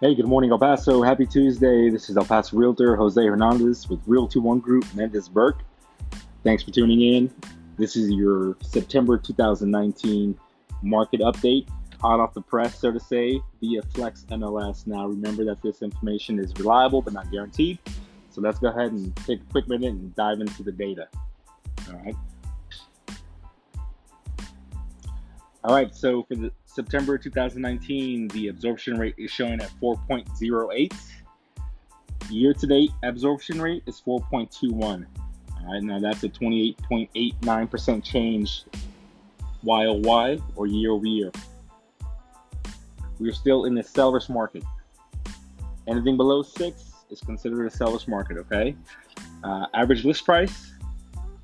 Hey, good morning, El Paso. Happy Tuesday. This is El Paso Realtor Jose Hernandez with Realty One Group, Mendez Burke. Thanks for tuning in. This is your September 2019 market update, hot off the press, so to say, via Flex MLS. Now, remember that this information is reliable but not guaranteed. So let's go ahead and take a quick minute and dive into the data. All right. All right, so for the September 2019, the absorption rate is showing at 4.08. Year to date absorption rate is 4.21. All right, now that's a 28.89% change YOY or year over year. We're still in the seller's market. Anything below six is considered a seller's market, okay? Uh, average list price,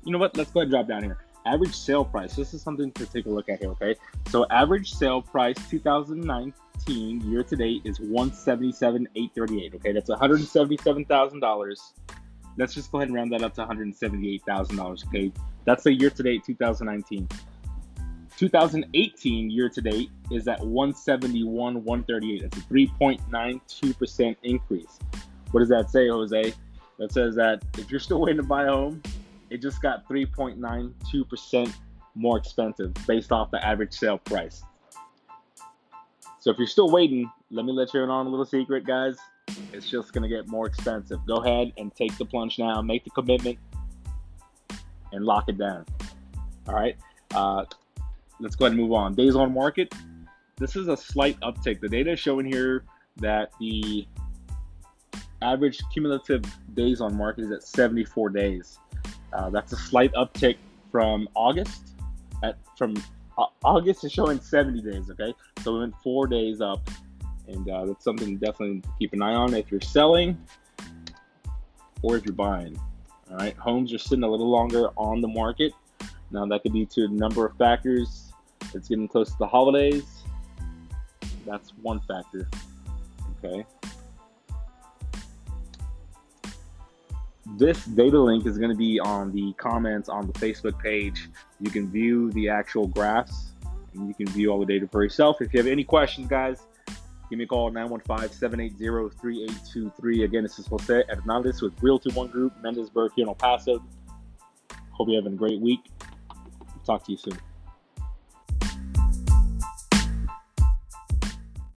you know what? Let's go ahead and drop down here average sale price. This is something to take a look at here, okay? So average sale price 2019 year to date is 177,838. Okay, that's $177,000. Let's just go ahead and round that up to $178,000. Okay, that's the year to date 2019. 2018 year to date is at 171 138 that's a 3.92% increase what does that say jose that says that if you're still waiting to buy a home it just got 3.92% more expensive based off the average sale price. So if you're still waiting, let me let you in on a little secret, guys. It's just going to get more expensive. Go ahead and take the plunge now, make the commitment, and lock it down. All right. Uh, let's go ahead and move on. Days on market. This is a slight uptick. The data is showing here that the average cumulative days on market is at 74 days. Uh, that's a slight uptick from August. At from uh, August is showing 70 days. Okay, so we went four days up, and uh, that's something to definitely keep an eye on if you're selling or if you're buying. All right, homes are sitting a little longer on the market. Now that could be to a number of factors. It's getting close to the holidays. That's one factor. Okay. This data link is going to be on the comments on the Facebook page. You can view the actual graphs and you can view all the data for yourself. If you have any questions, guys, give me a call 915-780-3823. Again, this is Jose Hernandez with Realty One Group, Mendez Burke here in El Paso. Hope you're having a great week. Talk to you soon.